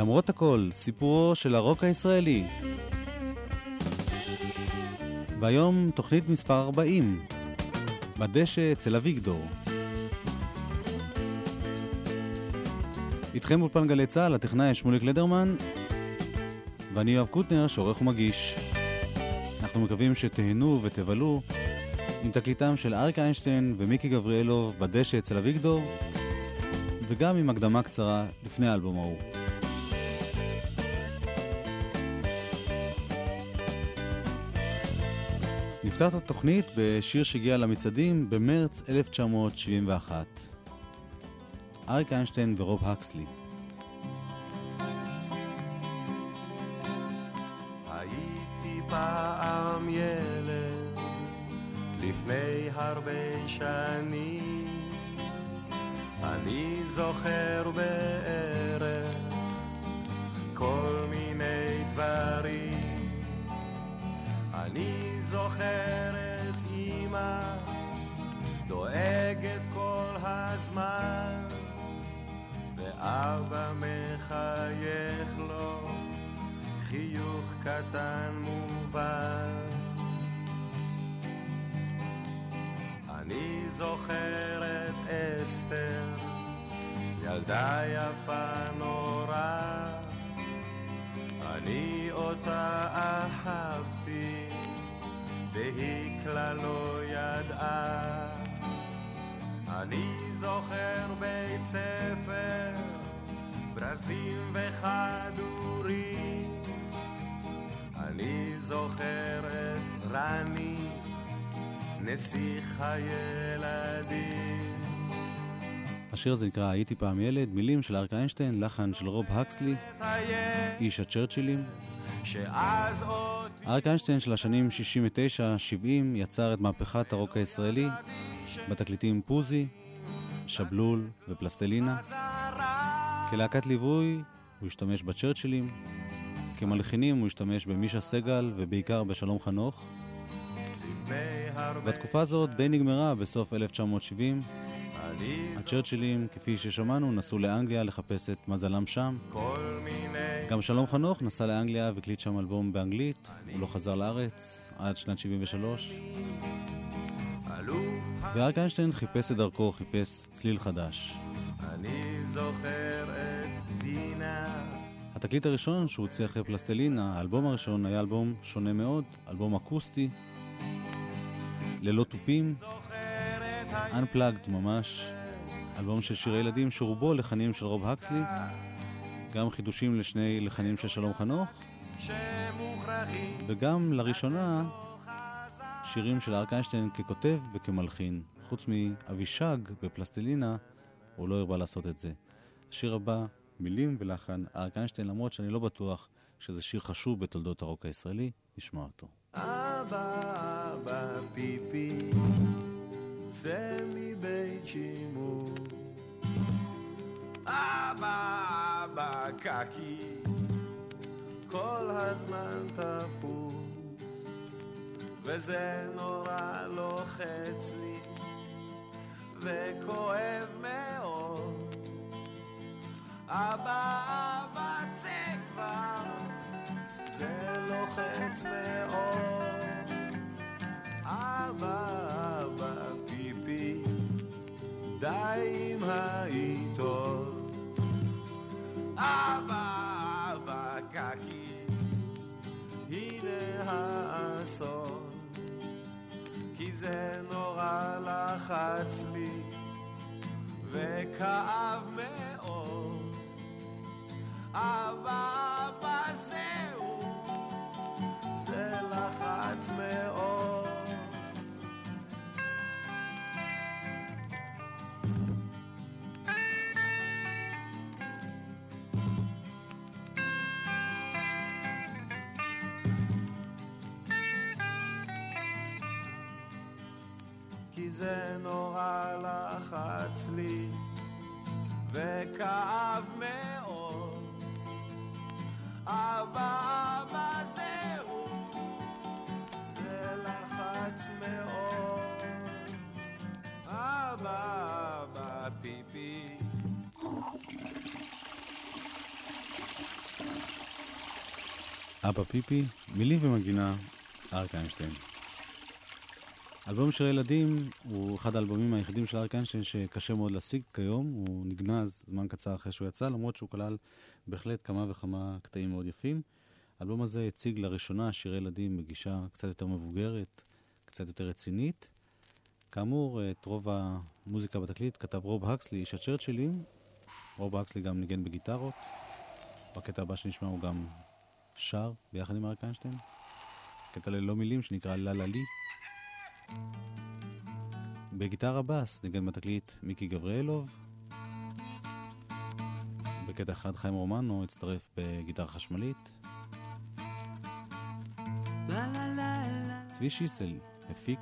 למרות הכל, סיפורו של הרוק הישראלי. והיום תוכנית מספר 40, בדשא אצל אביגדור. איתכם אולפן גלי צה"ל, הטכנאי שמוליק לדרמן, ואני יואב קוטנר, שעורך ומגיש. אנחנו מקווים שתהנו ותבלו עם תקליטם של אריק איינשטיין ומיקי גבריאלוב בדשא אצל אביגדור, וגם עם הקדמה קצרה לפני האלבום ההוא. נפתח את התוכנית בשיר שהגיע למצעדים במרץ 1971. אריק איינשטיין ורוב הקסלי. הייתי פעם ילד לפני הרבה שנים אני זוכר בערך כל מיני דברים אני זוכר את אמא דואגת כל הזמן ואבא מחייך לו חיוך קטן מובן. אני זוכר את אסתר, ילדה יפה נורא, אני אותה אהבתי, והיא כלל לא ידעה. אני זוכר בית ספר, ברזים וכדורים, אני זוכר את רני, נסיך הילדים. השיר הזה נקרא "הייתי פעם ילד", מילים של אריק איינשטיין, לחן של רוב הקסלי, איש הצ'רצ'ילים. שאז עוד אריק איינשטיין של השנים 69-70 יצר את מהפכת הרוק הישראלי בתקליטים פוזי, שבלול ופלסטלינה. כלהקת ליווי הוא השתמש בצ'רצ'ילים, כמלחינים הוא השתמש במישה סגל ובעיקר בשלום חנוך. והתקופה הזאת די נגמרה בסוף 1970. הצ'רצ'ילים, כפי ששמענו, נסעו לאנגליה לחפש את מזלם שם. כל מיני גם שלום חנוך נסע לאנגליה והקליט שם אלבום באנגלית, הוא לא חזר לארץ עד שנת 73. אלוף ואריק איינשטיין חיפש את דרכו, חיפש צליל חדש. אני זוכר את דינה התקליט הראשון שהוא הוציא אחרי פלסטלינה, האלבום הראשון היה אלבום שונה מאוד, אלבום אקוסטי, ללא תופים. Unplugged ממש, אלבום של שירי ילדים שרובו לחנים של רוב הקסלי, גם חידושים לשני לחנים של שלום חנוך, וגם לראשונה שירים של אריק איינשטיין ככותב וכמלחין. חוץ מאבישג בפלסטלינה, הוא לא הרבה לעשות את זה. השיר הבא, מילים ולחן, אריק איינשטיין, למרות שאני לא בטוח שזה שיר חשוב בתולדות הרוק הישראלי, נשמע אותו. אבא, אבא, פיפי, צא מבית שימור. אבא, אבא, קקי, כל הזמן תפוס, וזה נורא לוחץ לי, וכואב מאוד. אבא, אבא, צא כבר, זה לוחץ מאוד. אבא, אבא, פיפי, די עם העיתון. אבא, אבא, קקי, הנה האסון. כי זה נורא לחץ לי, וכאב מאוד. אבא, אבא, זהו, זה לחץ מאוד. זה נורא לחץ לי, וכאב מאוד. אבא, אבא, זהו, זה לחץ מאוד. אבא, אבא, פיפי. אבא פיפי, מילים ומגינה, אריק איינשטיין. אלבום שירי ילדים הוא אחד האלבומים היחידים של אריק איינשטיין שקשה מאוד להשיג כיום, הוא נגנז זמן קצר אחרי שהוא יצא, למרות שהוא כלל בהחלט כמה וכמה קטעים מאוד יפים. האלבום הזה הציג לראשונה שירי ילדים בגישה קצת יותר מבוגרת, קצת יותר רצינית. כאמור, את רוב המוזיקה בתקליט כתב רוב הקסלי, איש הצ'רצ'ילים. רוב הקסלי גם ניגן בגיטרות. בקטע הבא שנשמע הוא גם שר ביחד עם אריק איינשטיין. קטע ללא מילים שנקרא לה לה לי. בגיטרה בס ניגן בתקליט מיקי גבריאלוב. בקטע אחד חיים רומנו הצטרף בגיטרה חשמלית. צבי שיסל הפיק.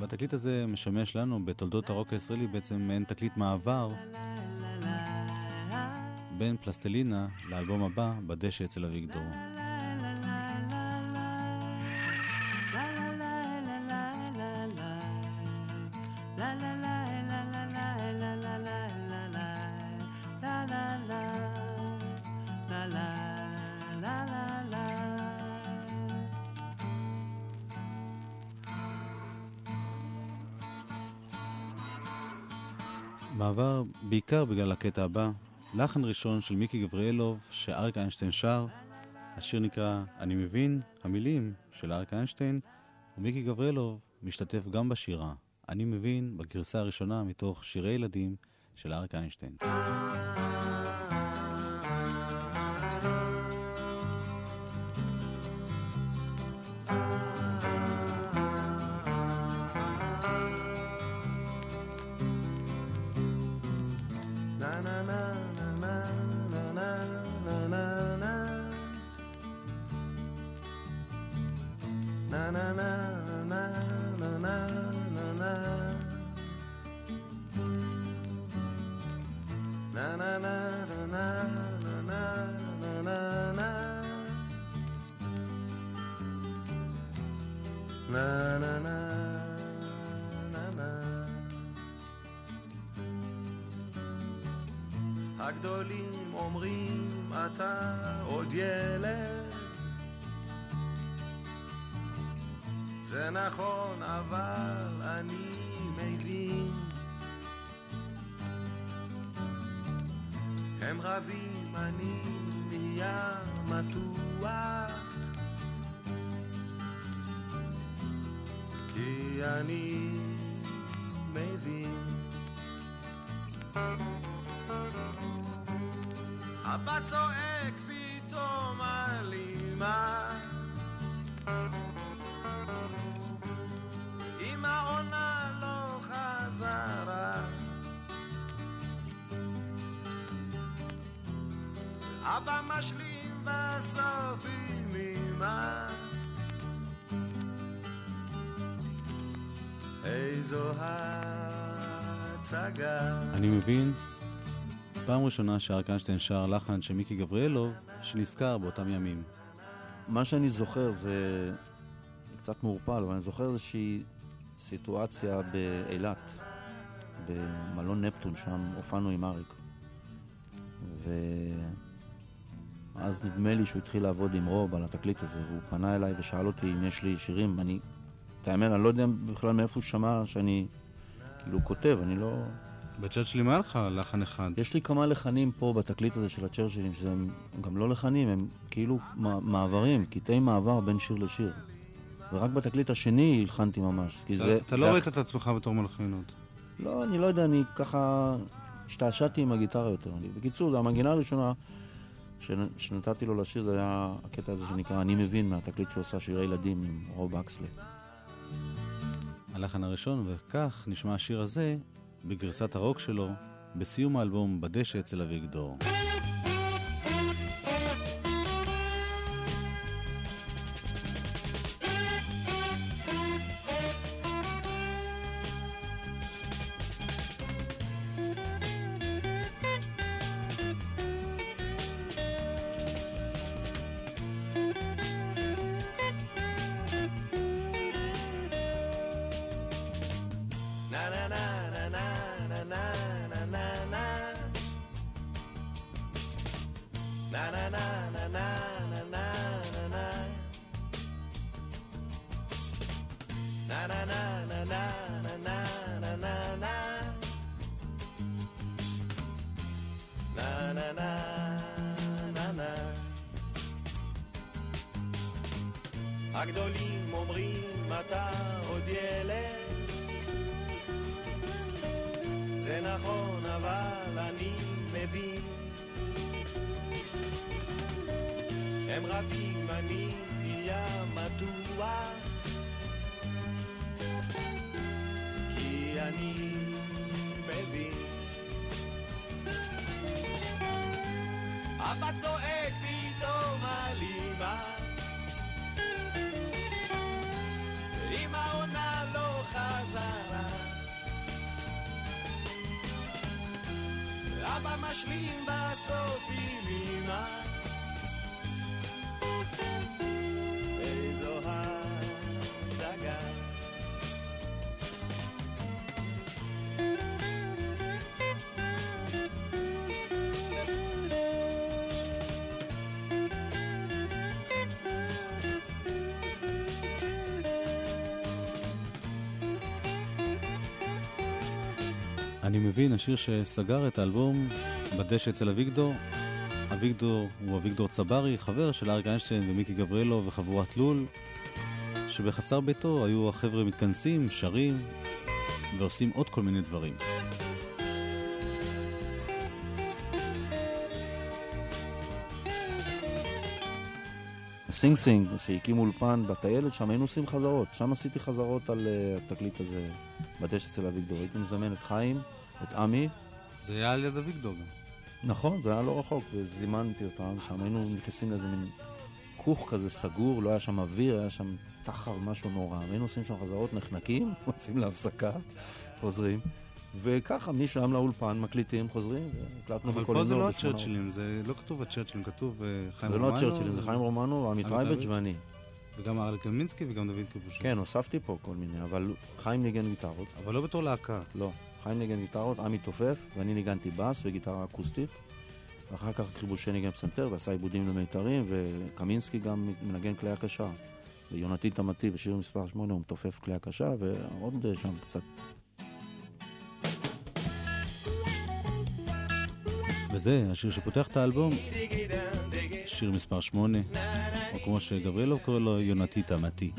והתקליט הזה משמש לנו בתולדות הרוק הישראלי בעצם מעין תקליט מעבר בין פלסטלינה לאלבום הבא בדשא אצל אביגדור. בעיקר בגלל הקטע הבא, לחן ראשון של מיקי גבריאלוב שאריק איינשטיין שר, השיר נקרא "אני מבין", המילים של אריק איינשטיין, ומיקי גבריאלוב משתתף גם בשירה "אני מבין" בגרסה הראשונה מתוך שירי ילדים של אריק איינשטיין. הגדולים אומרים אתה עוד ילד. זה נכון אבל אני מבין הם רבים אני נהיה מתוח. כי אני מבין. אבא צועק פתאום על אמא משלים בסוף עם אמא איזו הצגה אני מבין, פעם ראשונה שאריק איינשטיין שר לחן של מיקי גבריאלוב, שנזכר באותם ימים. מה שאני זוכר זה קצת מעורפל, אבל אני זוכר איזושהי סיטואציה באילת, במלון נפטון, שם הופענו עם אריק. ואז נדמה לי שהוא התחיל לעבוד עם רוב על התקליט הזה, והוא פנה אליי ושאל אותי אם יש לי שירים. אני, את האמת, אני לא יודע בכלל מאיפה הוא שמע שאני כאילו כותב, אני לא... בצ'רצ'ילים היה לך לחן אחד. יש לי כמה לחנים פה בתקליט הזה של הצ'רצ'ילים, שהם גם לא לחנים, הם כאילו מעברים, קטעי מעבר בין שיר לשיר. ורק בתקליט השני הלחנתי ממש. כי אתה, זה, אתה זה לא ראית את עצמך בתור מלחינות. לא, אני לא יודע, אני ככה השתעשעתי עם הגיטרה יותר. בקיצור, המנגינה הראשונה שנתתי לו לשיר זה היה הקטע הזה שנקרא "אני מבין" מהתקליט שהוא עשה שירי ילדים עם רוב אקסלי. הלחן הראשון, וכך נשמע השיר הזה בגרסת הרוק שלו, בסיום האלבום בדשא אצל אביגדור. אבא משלים בסוף עם אמא מבין, השיר שסגר את האלבום בדשא אצל אביגדור. אביגדור הוא אביגדור צברי, חבר של אריק איינשטיין ומיקי גבריאלוב וחבורת לול, שבחצר ביתו היו החבר'ה מתכנסים, שרים ועושים עוד כל מיני דברים. סינג סינג, שהקימו אולפן בטיילת, שם היינו עושים חזרות. שם עשיתי חזרות על אה, התקליט הזה, בדשא אצל אביגדור. הייתי מזמן את חיים, את עמי. זה היה על יד אביגדור גם. נכון, זה היה לא רחוק, וזימנתי אותם. שם היינו נכנסים לאיזה מין כוך כזה סגור, לא היה שם אוויר, היה שם תחר משהו נורא. היינו עושים שם חזרות, נחנקים, עושים להפסקה, חוזרים. וככה, משם לאולפן, מקליטים, חוזרים, והקלטנו אבל בכל פה זה לא הצ'רצ'ילים, זה לא כתוב הצ'רצ'ילים, כתוב אה, חיים זה לא רומנו. הצ'רצ'ילים, זה חיים רומנו, עמית רייבץ'. ואני. וגם אריק קלמינסקי וגם דוד קבושי. כן, הוספתי פה כל מיני, אבל חיים ניגן גיטרות. אבל לא בתור להקה. לא. חיים ניגן גיטרות, עמי תופף, ואני ניגנתי בס וגיטרה אקוסטית. ואחר כך חיבושי ניגן פסנתר ועשה עיבודים למיתרים, וקמינסקי גם מנגן כלי הקשה. ויונתי תמתי בשיר מספר 8 הוא מתופף כלי הקשה, ועוד אה, שם קצת. וזה השיר שפותח את האלבום, שיר מספר 8, או כמו שגבריאלוב קורא לו, יונתי תמתי.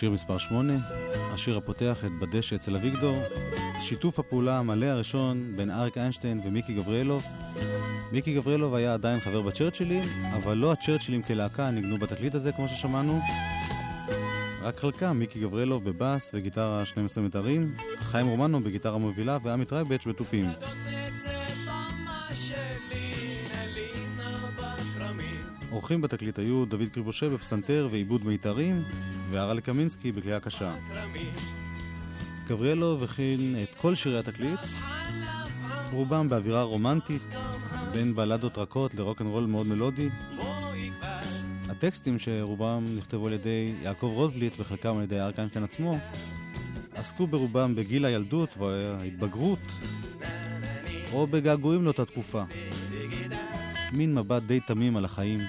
שיר מספר 8, השיר הפותח את בדשא אצל אביגדור, שיתוף הפעולה המלא הראשון בין אריק איינשטיין ומיקי גבריאלוב. מיקי גבריאלוב היה עדיין חבר בצ'רצ'ילים, אבל לא הצ'רצ'ילים כלהקה ניגנו בתקליט הזה כמו ששמענו. רק חלקם, מיקי גבריאלוב בבאס וגיטרה 12 מטרים, חיים רומנו בגיטרה מובילה ועמית רייבץ' בתופים. אורחים בתקליט היו דוד קריבושה בפסנתר ועיבוד מיתרים, והרלה קמינסקי בכלייה קשה. גבריאלוב הכין את כל שירי התקליט, רובם באווירה רומנטית, בין בלדות רכות לרוקנרול מאוד מלודי. הטקסטים שרובם נכתבו על ידי יעקב רוטבליט וחלקם על ידי אריק עצמו, עסקו ברובם בגיל הילדות וההתבגרות, או בגעגועים לאותה תקופה. מין מבט די תמים על החיים.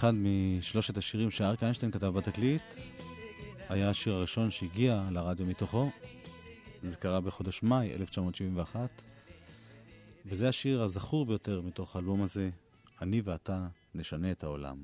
אחד משלושת השירים שאריק איינשטיין כתב בתקליט היה השיר הראשון שהגיע לרדיו מתוכו. זה קרה בחודש מאי 1971, וזה השיר הזכור ביותר מתוך האלבום הזה, אני ואתה נשנה את העולם.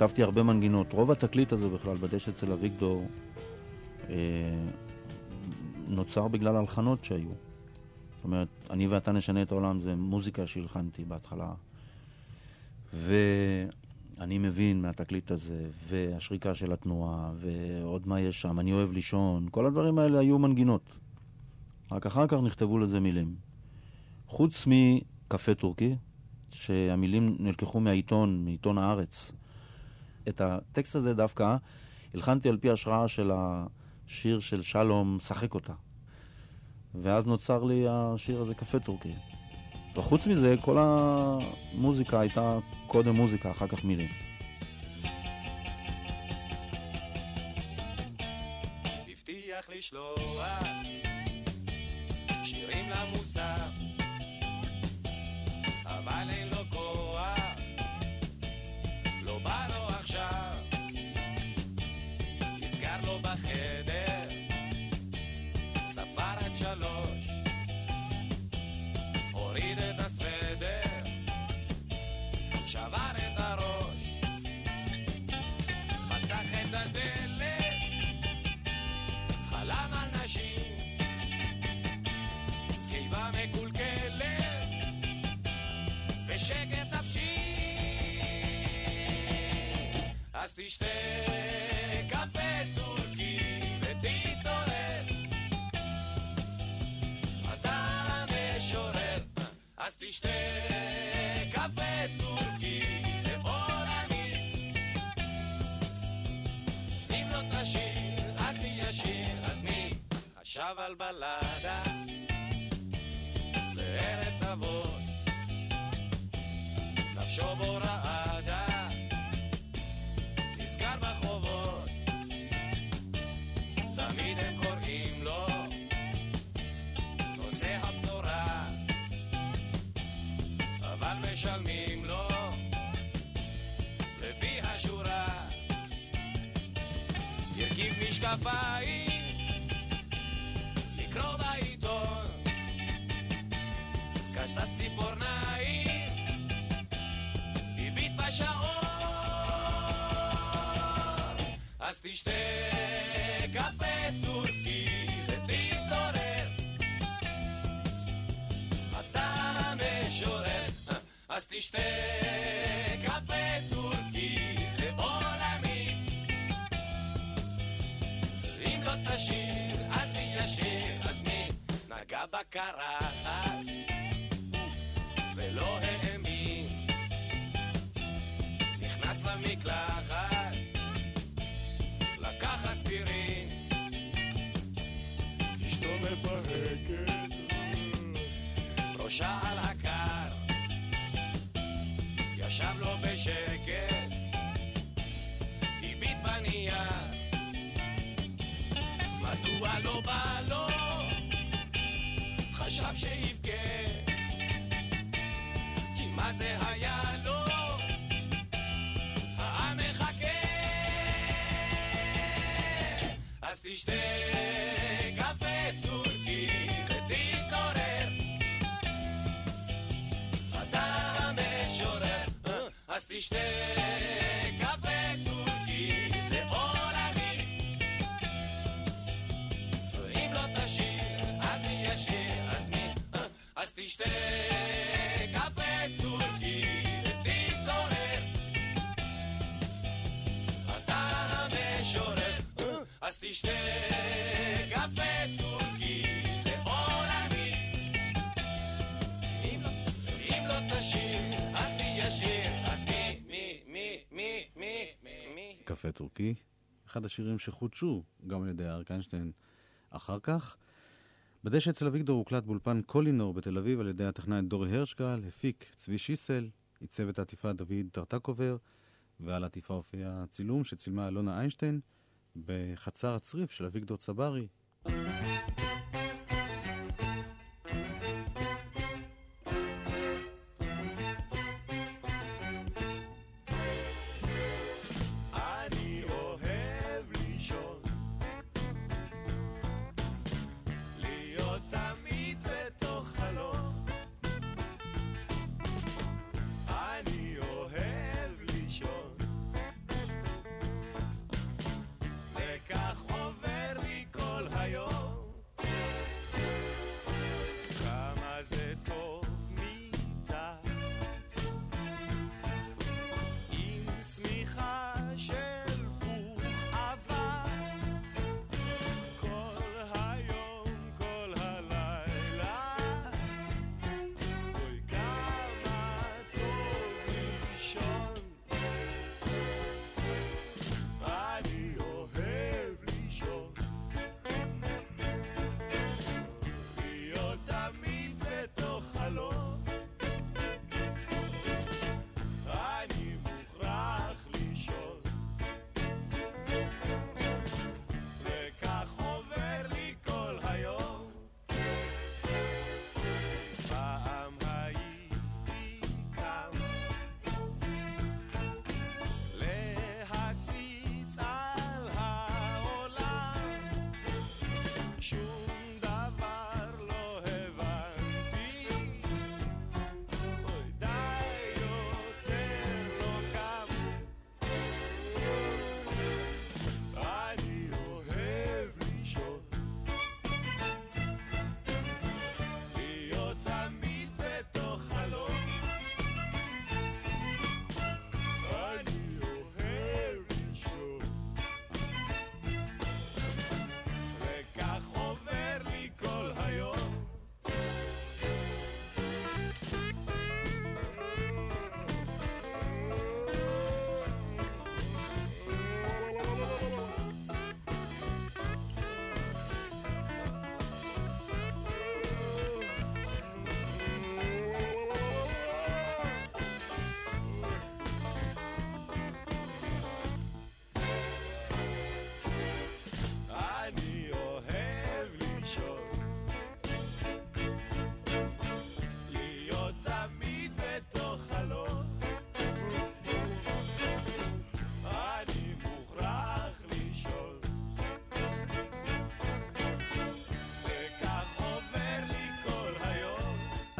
כתבתי הרבה מנגינות. רוב התקליט הזה בכלל, בדשא אצל אביגדור, אה, נוצר בגלל הלחנות שהיו. זאת אומרת, אני ואתה נשנה את העולם זה מוזיקה שהלחנתי בהתחלה. אני מבין מהתקליט הזה, והשריקה של התנועה, ועוד מה יש שם, אני אוהב לישון, כל הדברים האלה היו מנגינות. רק אחר כך נכתבו לזה מילים. חוץ מקפה טורקי, שהמילים נלקחו מהעיתון, מעיתון הארץ. את הטקסט הזה דווקא הלחנתי על פי השראה של השיר של שלום, שחק אותה. ואז נוצר לי השיר הזה, קפה טורקי. וחוץ מזה, כל המוזיקה הייתה קודם מוזיקה, אחר כך מילים. הבטיח לשלוח שירים למוסף ושקט נפשי. אז תשתה קפה טורקי ותתעורר. אתה המשורר, אז תשתה קפה טורקי, זה עולמי. אם לא תשיר, אז מי ישיר? אז מי חשב על בלדה הבשורה, אבל משלמים לו לפי השורה. ירכיב משקפיים, לקרוא בעיתון, כסס ציפורניים, אז תשתה קפה טורקי ותתעורר. אתה המשורר, אז תשתה קפה טורקי, זה עולמי. אם לא תשיר, אז מי ישיר? אז מי נגע בקרחת ולא האמין? נכנס למקלחת, אספירין, אשתו מפהקת, ראשה על הקר, ישב לו בשקט, הביט בנייר. מדוע לא בא לו? חשב שיבכה. כי מה זה היה אז תשתה קפה טורקי ותתעורר. אתה המשורר, אה? אז קפה טורקי, אחד השירים שחודשו גם על ידי אריק איינשטיין אחר כך. בדשא אצל אביגדור הוקלט באולפן קולינור בתל אביב על ידי הטכנאי דורי הרשקל, הפיק צבי שיסל, עיצב את העטיפה דוד טרטקובר, ועל העטיפה הופיע צילום שצילמה אלונה איינשטיין בחצר הצריף של אביגדור צברי.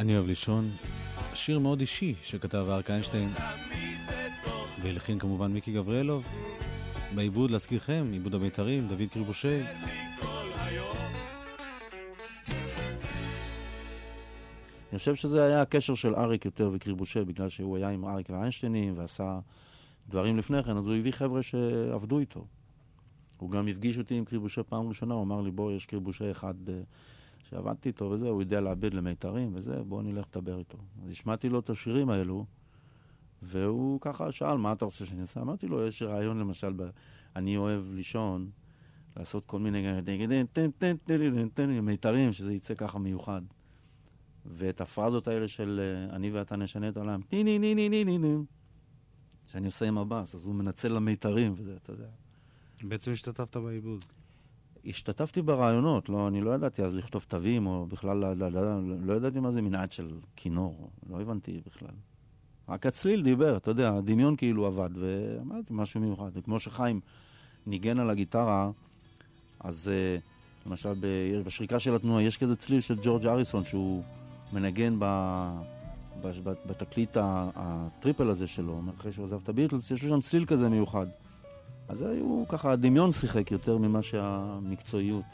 אני אוהב לישון. שיר מאוד אישי שכתב אריק איינשטיין, והלחין כמובן מיקי גבריאלוב. בעיבוד, להזכירכם, עיבוד המיתרים, דוד קריבושי. אני חושב שזה היה הקשר של אריק יותר וקריבושה, בגלל שהוא היה עם אריק ואיינשטיינים ועשה דברים לפני כן, אז הוא הביא חבר'ה שעבדו איתו. הוא גם הפגיש אותי עם קריבושה פעם ראשונה, הוא אמר לי, בוא, יש קריבושה אחד אה, שעבדתי איתו וזה, הוא יודע לעבד למיתרים וזה, בוא נלך לדבר איתו. אז השמעתי לו את השירים האלו, והוא ככה שאל, מה אתה רוצה שאני אעשה? אמרתי לו, יש רעיון למשל, ב... אני אוהב לישון, לעשות כל מיני מיתרים, שזה יצא ככה מיוחד. ואת הפרזות האלה של אה, אני ואתה נשנה את העולם, טי ני ני ני ני ני ני, שאני עושה עם הבאס, אז הוא מנצל למיתרים וזה, אתה יודע. בעצם השתתפת בעיבוד. השתתפתי ברעיונות, לא, אני לא ידעתי אז לכתוב תווים, או בכלל, לא, לא, לא, לא ידעתי מה זה מנעד של כינור, לא הבנתי בכלל. רק הצליל דיבר, אתה יודע, הדמיון כאילו עבד, ואמרתי משהו מיוחד. וכמו שחיים ניגן על הגיטרה, אז אה, למשל בשריקה של התנועה יש כזה צליל של ג'ורג' אריסון שהוא מנגן ב... ב- ב- בתקליט הטריפל הזה שלו, אחרי שהוא עזב את הביטלס, יש לו שם צליל כזה מיוחד. אז היו ככה, הדמיון שיחק יותר ממה שהמקצועיות.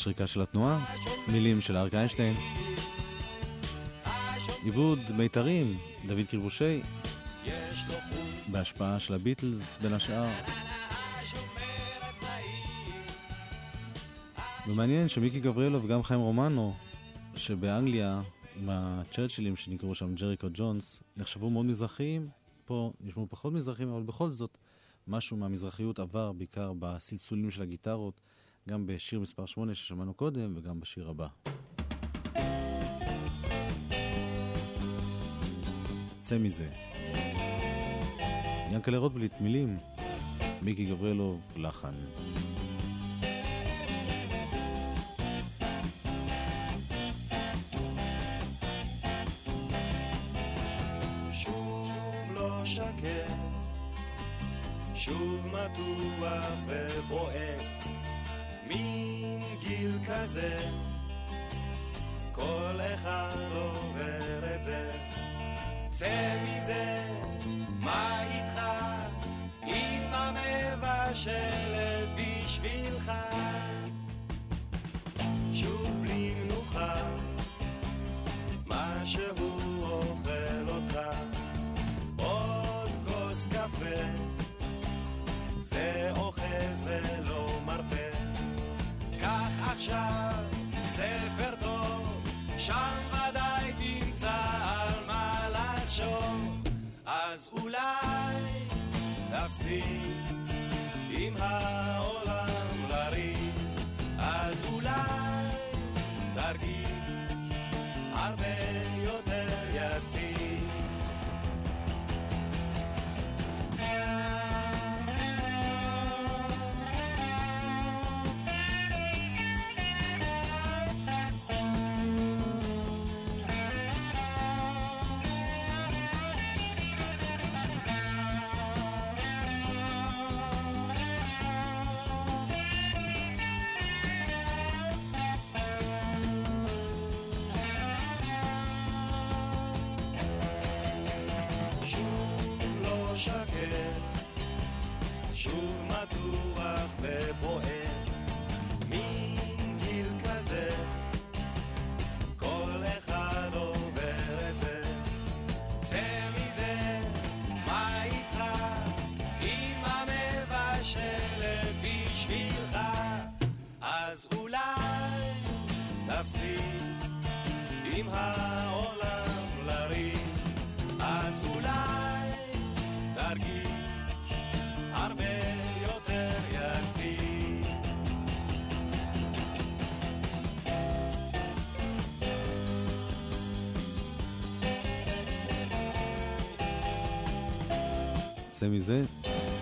השריקה של התנועה, מילים של אריק איינשטיין, עיבוד מיתרים, דוד קרבושי, בהשפעה של הביטלס בין השאר. ומעניין שמיקי גבריאלו וגם חיים רומנו, שבאנגליה, עם הצ'רצ'ילים שנקראו שם ג'ריקו ג'ונס, נחשבו מאוד מזרחיים. פה נשמעו פחות מזרחיים, אבל בכל זאת, משהו מהמזרחיות עבר בעיקר בסלסולים של הגיטרות, גם בשיר מספר 8 ששמענו קודם, וגם בשיר הבא. צא מזה. ינקלה רוטבליט, מילים, מיקי גבריאלוב, לחן. לא שוב מתוח ובועט, כזה, כל אחד עובר את זה. צא מזה, מה איתך? אמא מבשלת בשבילך. שוב בלי מנוחה, מה שם ודאי תמצא על מה לחשוב. אז אולי תפסיק עם העולם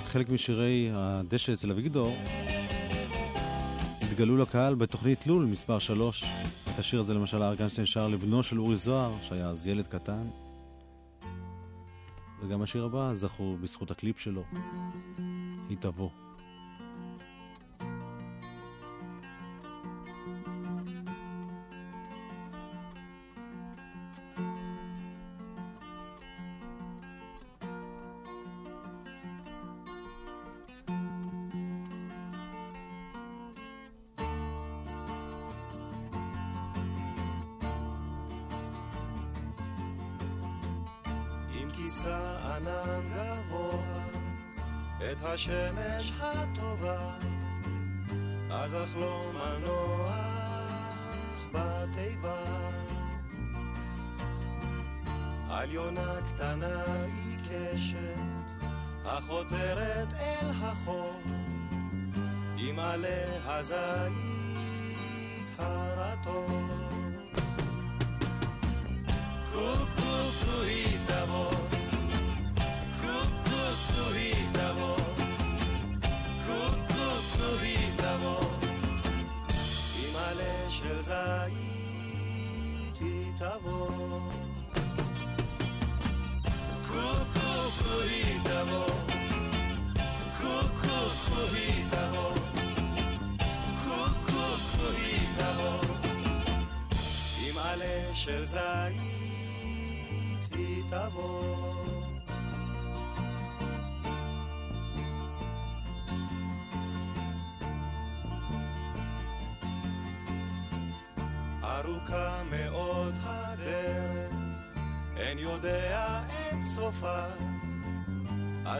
חלק משירי הדשא אצל אביגדור התגלו לקהל בתוכנית לול מספר 3. את השיר הזה למשל אריק איינשטיין שר לבנו של אורי זוהר, שהיה אז ילד קטן. וגם השיר הבא זכו בזכות הקליפ שלו. היא תבוא.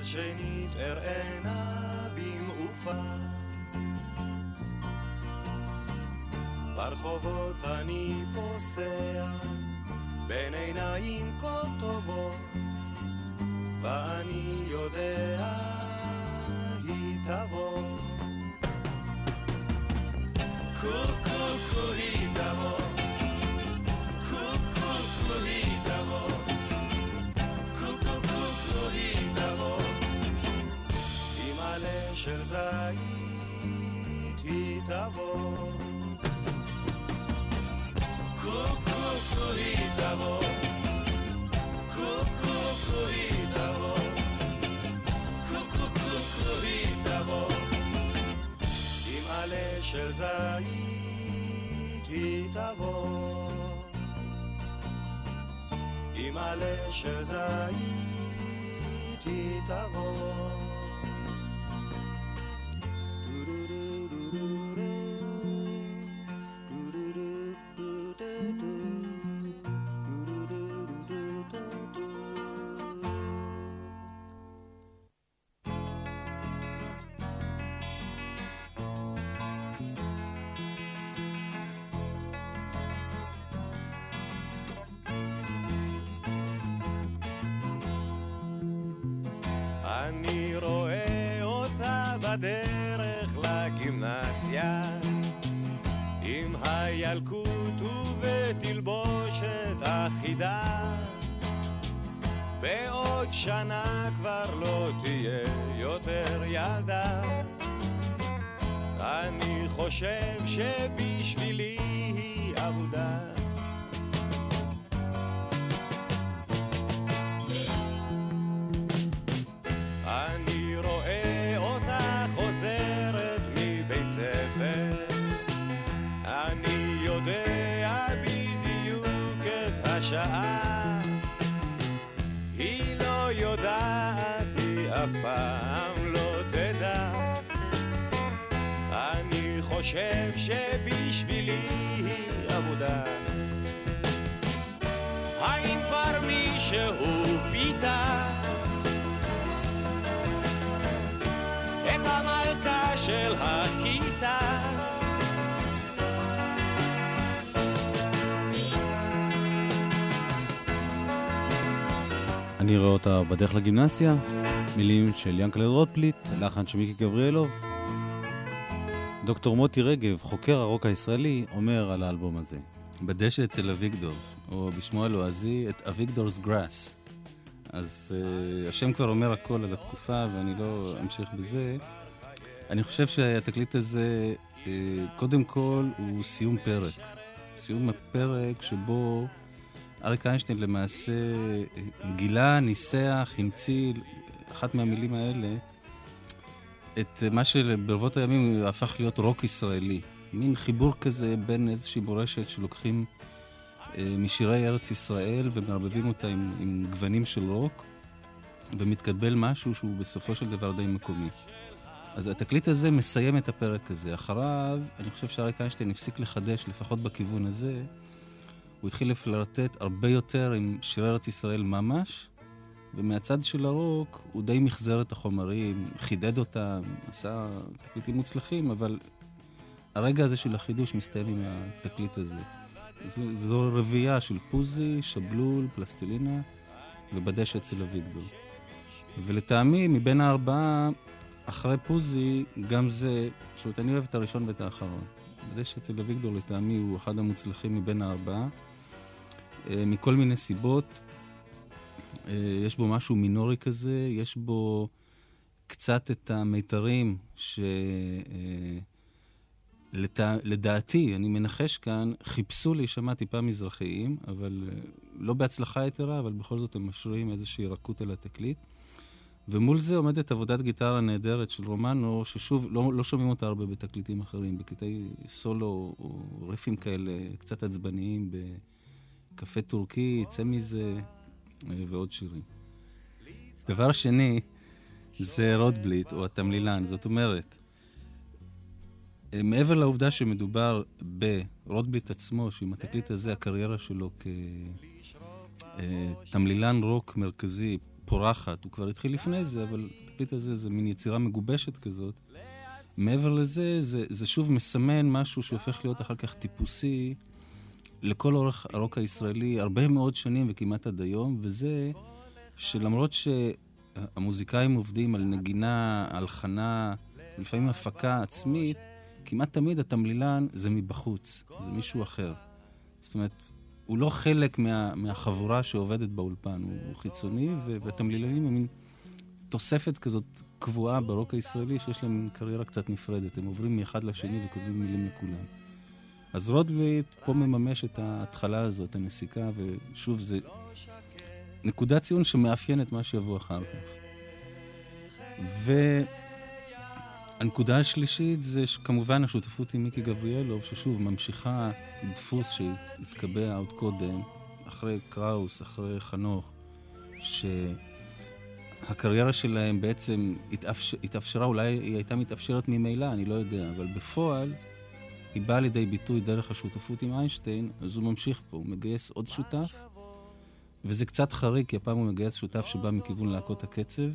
שנית אראנה במעופה. ברחובות אני פוסע, בין עיניים כה טובות, ואני יודע היא תבוא. קוקו עלה של זית היא תבוא. קוקו היא תבוא, קוקו היא תבוא, קוקו היא תבוא. עם עלה של זית היא תבוא. עם עלה של זית היא תבוא. חושב שבשבילי היא אבודה חושב שבשבילי היא עבודה האם כבר מישהו פיתה את המלכה של הכיתה. אני רואה אותה בדרך לגימנסיה, מילים של ינקלה רוטבליט, לחן של מיקי גבריאלוב. דוקטור מוטי רגב, חוקר הרוק הישראלי, אומר על האלבום הזה. בדשא אצל אביגדור, או בשמו הלועזי, את אביגדור's גראס. אז uh, השם כבר אומר הכל על התקופה, ואני לא אמשיך בזה. אני חושב שהתקליט הזה, uh, קודם כל, הוא סיום פרק. סיום הפרק שבו אריק איינשטיין למעשה אה, גילה, ניסח, המציא, אחת מהמילים האלה, את מה שברבות הימים הפך להיות רוק ישראלי. מין חיבור כזה בין איזושהי מורשת שלוקחים אה, משירי ארץ ישראל ומערבבים אותה עם, עם גוונים של רוק, ומתקבל משהו שהוא בסופו של דבר די מקומי. אז התקליט הזה מסיים את הפרק הזה. אחריו, אני חושב שאריק איינשטיין הפסיק לחדש, לפחות בכיוון הזה. הוא התחיל לפלרטט הרבה יותר עם שירי ארץ ישראל ממש, ומהצד של הרוק הוא די מחזר את החומרים, חידד אותם, עשה תקליטים מוצלחים, אבל הרגע הזה של החידוש מסתיים עם התקליט הזה. זו, זו רביעייה של פוזי, שבלול, פלסטלינה ובדשא אצל אביגדור. ולטעמי, מבין הארבעה, אחרי פוזי, גם זה, זאת אומרת, אני אוהב את הראשון ואת האחרון. בדשא אצל אביגדור, לטעמי, הוא אחד המוצלחים מבין הארבעה, אה, מכל מיני סיבות. אה, יש בו משהו מינורי כזה, יש בו קצת את המיתרים ש... אה, לת... אני מנחש כאן, חיפשו להישמע טיפה מזרחיים, אבל אה, לא בהצלחה יתרה, אבל בכל זאת הם משרים איזושהי רכות על התקליט. ומול זה עומדת עבודת גיטרה נהדרת של רומנו, ששוב, לא, לא שומעים אותה הרבה בתקליטים אחרים, בקטעי סולו או ריפים כאלה קצת עצבניים, בקפה טורקי, יצא מזה, ועוד שירים. דבר שני, זה רודבליט, או התמלילן. זאת אומרת, אה, מעבר לעובדה שמדובר ברודבליט עצמו, שעם התקליט הזה הקריירה שלו כתמלילן רוק מרכזי, פורחת, הוא כבר התחיל לפני זה, אבל התקליט הזה זה מין יצירה מגובשת כזאת. מעבר לזה, זה, זה שוב מסמן משהו שהופך להיות אחר כך טיפוסי לכל אורך הרוק הישראלי הרבה מאוד שנים וכמעט עד היום, וזה שלמרות שהמוזיקאים עובדים על נגינה, הלחנה, לפעמים הפקה עצמית, כמעט תמיד התמלילן זה מבחוץ, זה מישהו אחר. זאת אומרת, הוא לא חלק מה, מהחבורה שעובדת באולפן, הוא, הוא חיצוני, והתמלילנים הם מין תוספת כזאת קבועה ברוק הישראלי, שיש להם קריירה קצת נפרדת. הם עוברים מאחד לשני וכותבים מילים לכולם. אז רודבליט פה מממש את ההתחלה הזו, את הנסיקה, ושוב, זה נקודת ציון שמאפיין את מה שיבוא אחר כך. והנקודה השלישית זה כמובן השותפות עם מיקי גבריאלוב, ששוב, ממשיכה דפוס שהתקבע עוד קודם, אחרי קראוס, אחרי חנוך, שהקריירה שלהם בעצם התאפשר, התאפשרה, אולי היא הייתה מתאפשרת ממילא, אני לא יודע, אבל בפועל היא באה לידי ביטוי דרך השותפות עם איינשטיין, אז הוא ממשיך פה, הוא מגייס עוד שותף, וזה קצת חריג, כי הפעם הוא מגייס שותף שבא מכיוון להקות הקצב,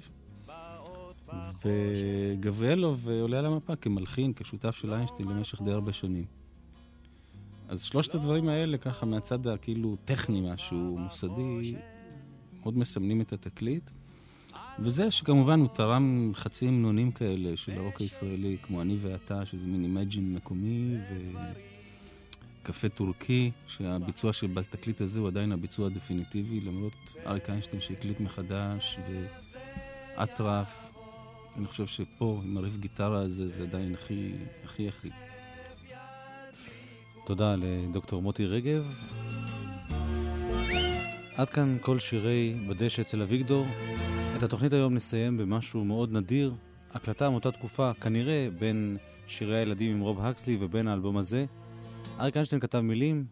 וגבריאלוב עולה על המפה כמלחין, כשותף של איינשטיין למשך די הרבה שנים. אז שלושת הדברים האלה, ככה מהצד הכאילו טכני משהו, מוסדי, מאוד מסמנים את התקליט. וזה שכמובן הוא תרם חצי המנונים כאלה של הרוק הישראלי, כמו אני ואתה, שזה מין Imagine מקומי, וקפה טורקי, שהביצוע של בתקליט הזה הוא עדיין הביצוע הדפיניטיבי, למרות אריק איינשטיין שהקליט מחדש, ואטרף. אני חושב שפה, עם הריף גיטרה הזה, זה עדיין הכי הכי הכי. תודה לדוקטור מוטי רגב. עד כאן כל שירי בדשא אצל אביגדור. את התוכנית היום נסיים במשהו מאוד נדיר, הקלטה מאותה תקופה, כנראה בין שירי הילדים עם רוב הקסלי ובין האלבום הזה. אריק איינשטיין כתב מילים,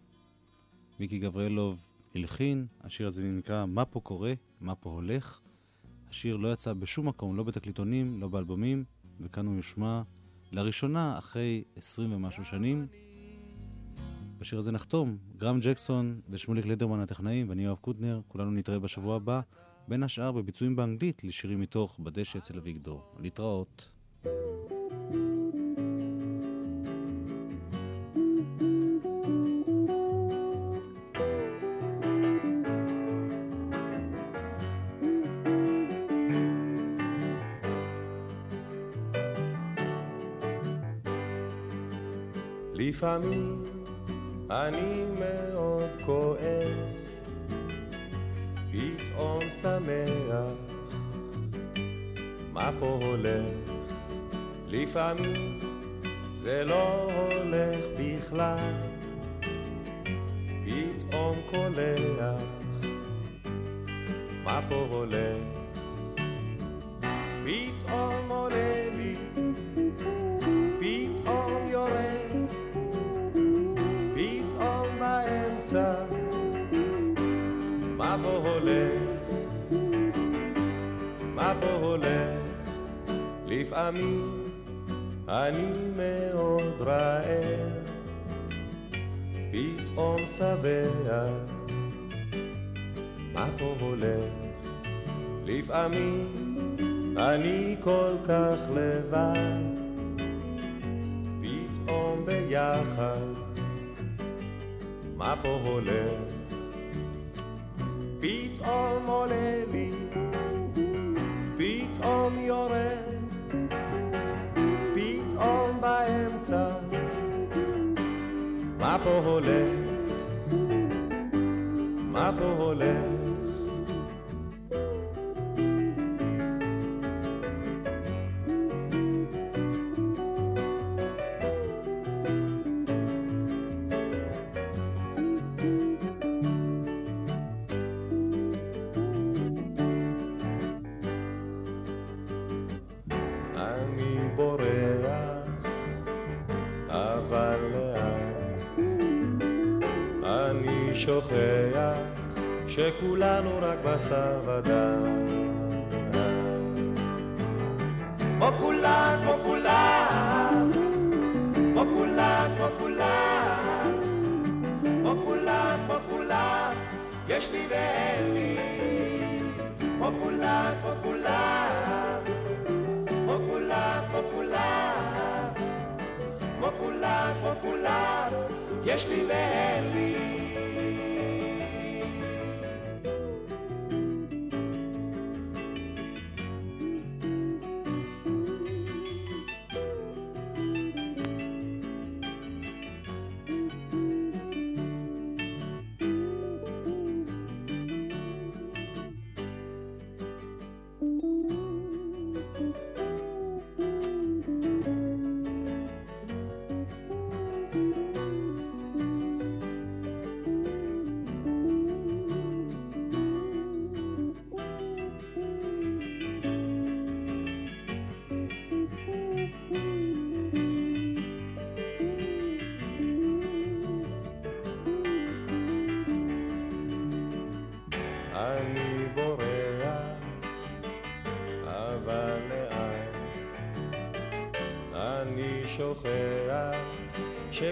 מיקי גבריאלוב הלחין, השיר הזה נקרא "מה פה קורה, מה פה הולך". השיר לא יצא בשום מקום, לא בתקליטונים, לא באלבומים, וכאן הוא יושמע לראשונה אחרי עשרים ומשהו שנים. בשיר הזה נחתום, גרם ג'קסון ושמוליק לדרמן הטכנאים ואני יואב קוטנר, כולנו נתראה בשבוע הבא, בין השאר בביצועים באנגלית לשירים מתוך בדשא אצל אביגדור. להתראות. לפעמים אני מאוד כועס, פתאום שמח, מה פה הולך? לפעמים זה לא הולך בכלל, פתאום קולח, מה פה הולך? פתאום פה הולך? לפעמים אני מאוד רעב, פתאום שבע, מה פה הולך? לפעמים אני כל כך לבד, פתאום ביחד, מה פה הולך? פתאום עולה לי, beat on your head, beat on by enter. Mapo hole, mapo hole. שוכח שכולנו רק בשר ודם. כמו כולם,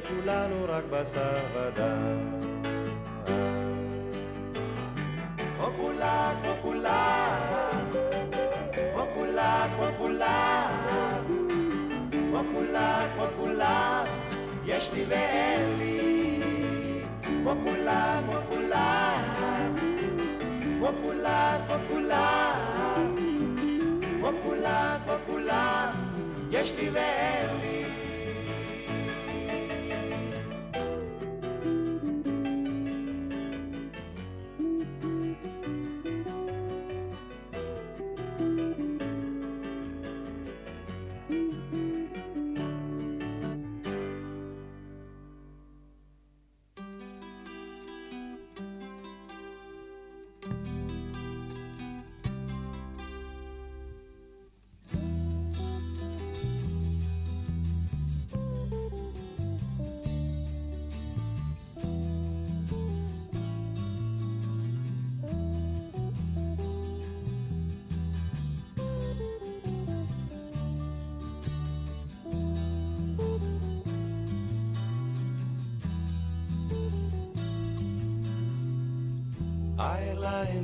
שכולנו רק בשר ודם. כמו כולם, כמו כולם, כמו כולם, יש לי ואין לי, כמו כולם, כמו כולם, כמו כולם, יש לי ואין לי.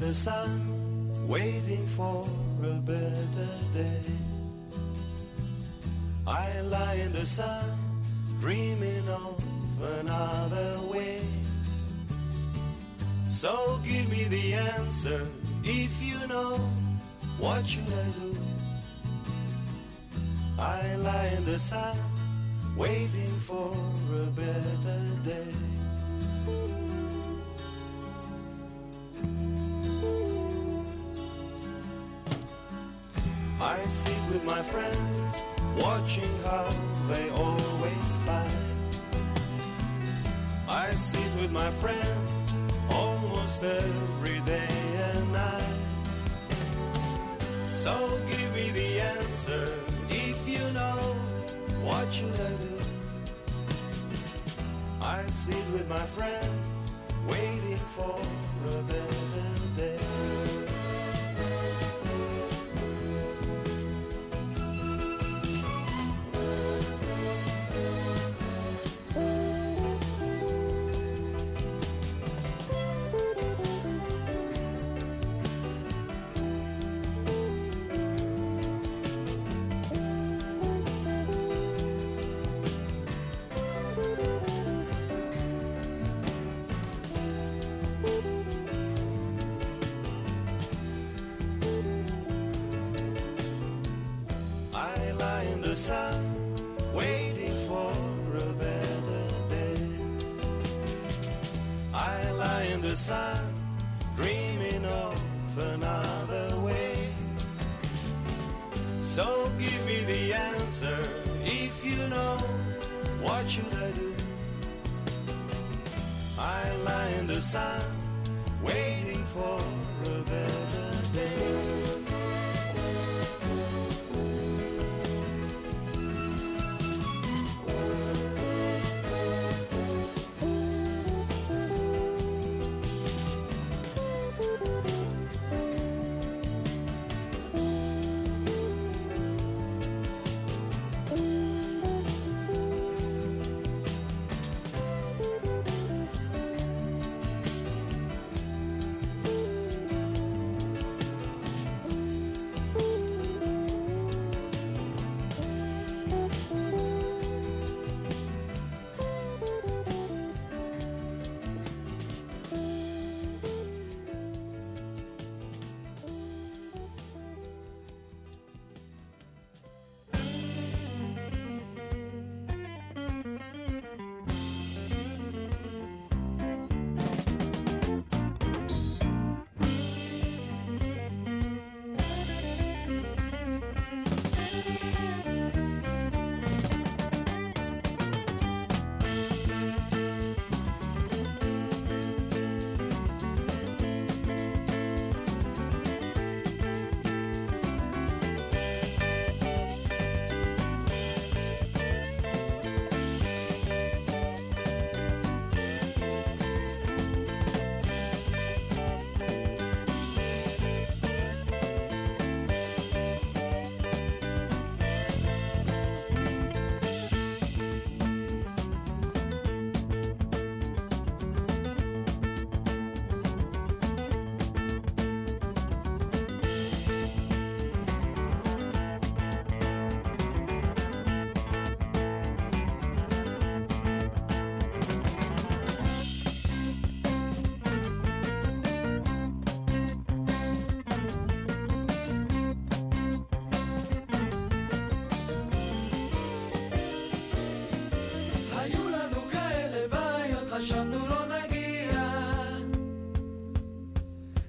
The sun, waiting for a better day. I lie in the sun, dreaming of another way. So give me the answer if you know what should I do. I lie in the sun, waiting for a better day. I sit with my friends, watching how they always spy. I sit with my friends almost every day and night. So give me the answer if you know what should I do. I sit with my friends, waiting for a day.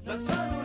The sun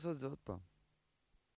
לעשות את זה עוד פעם.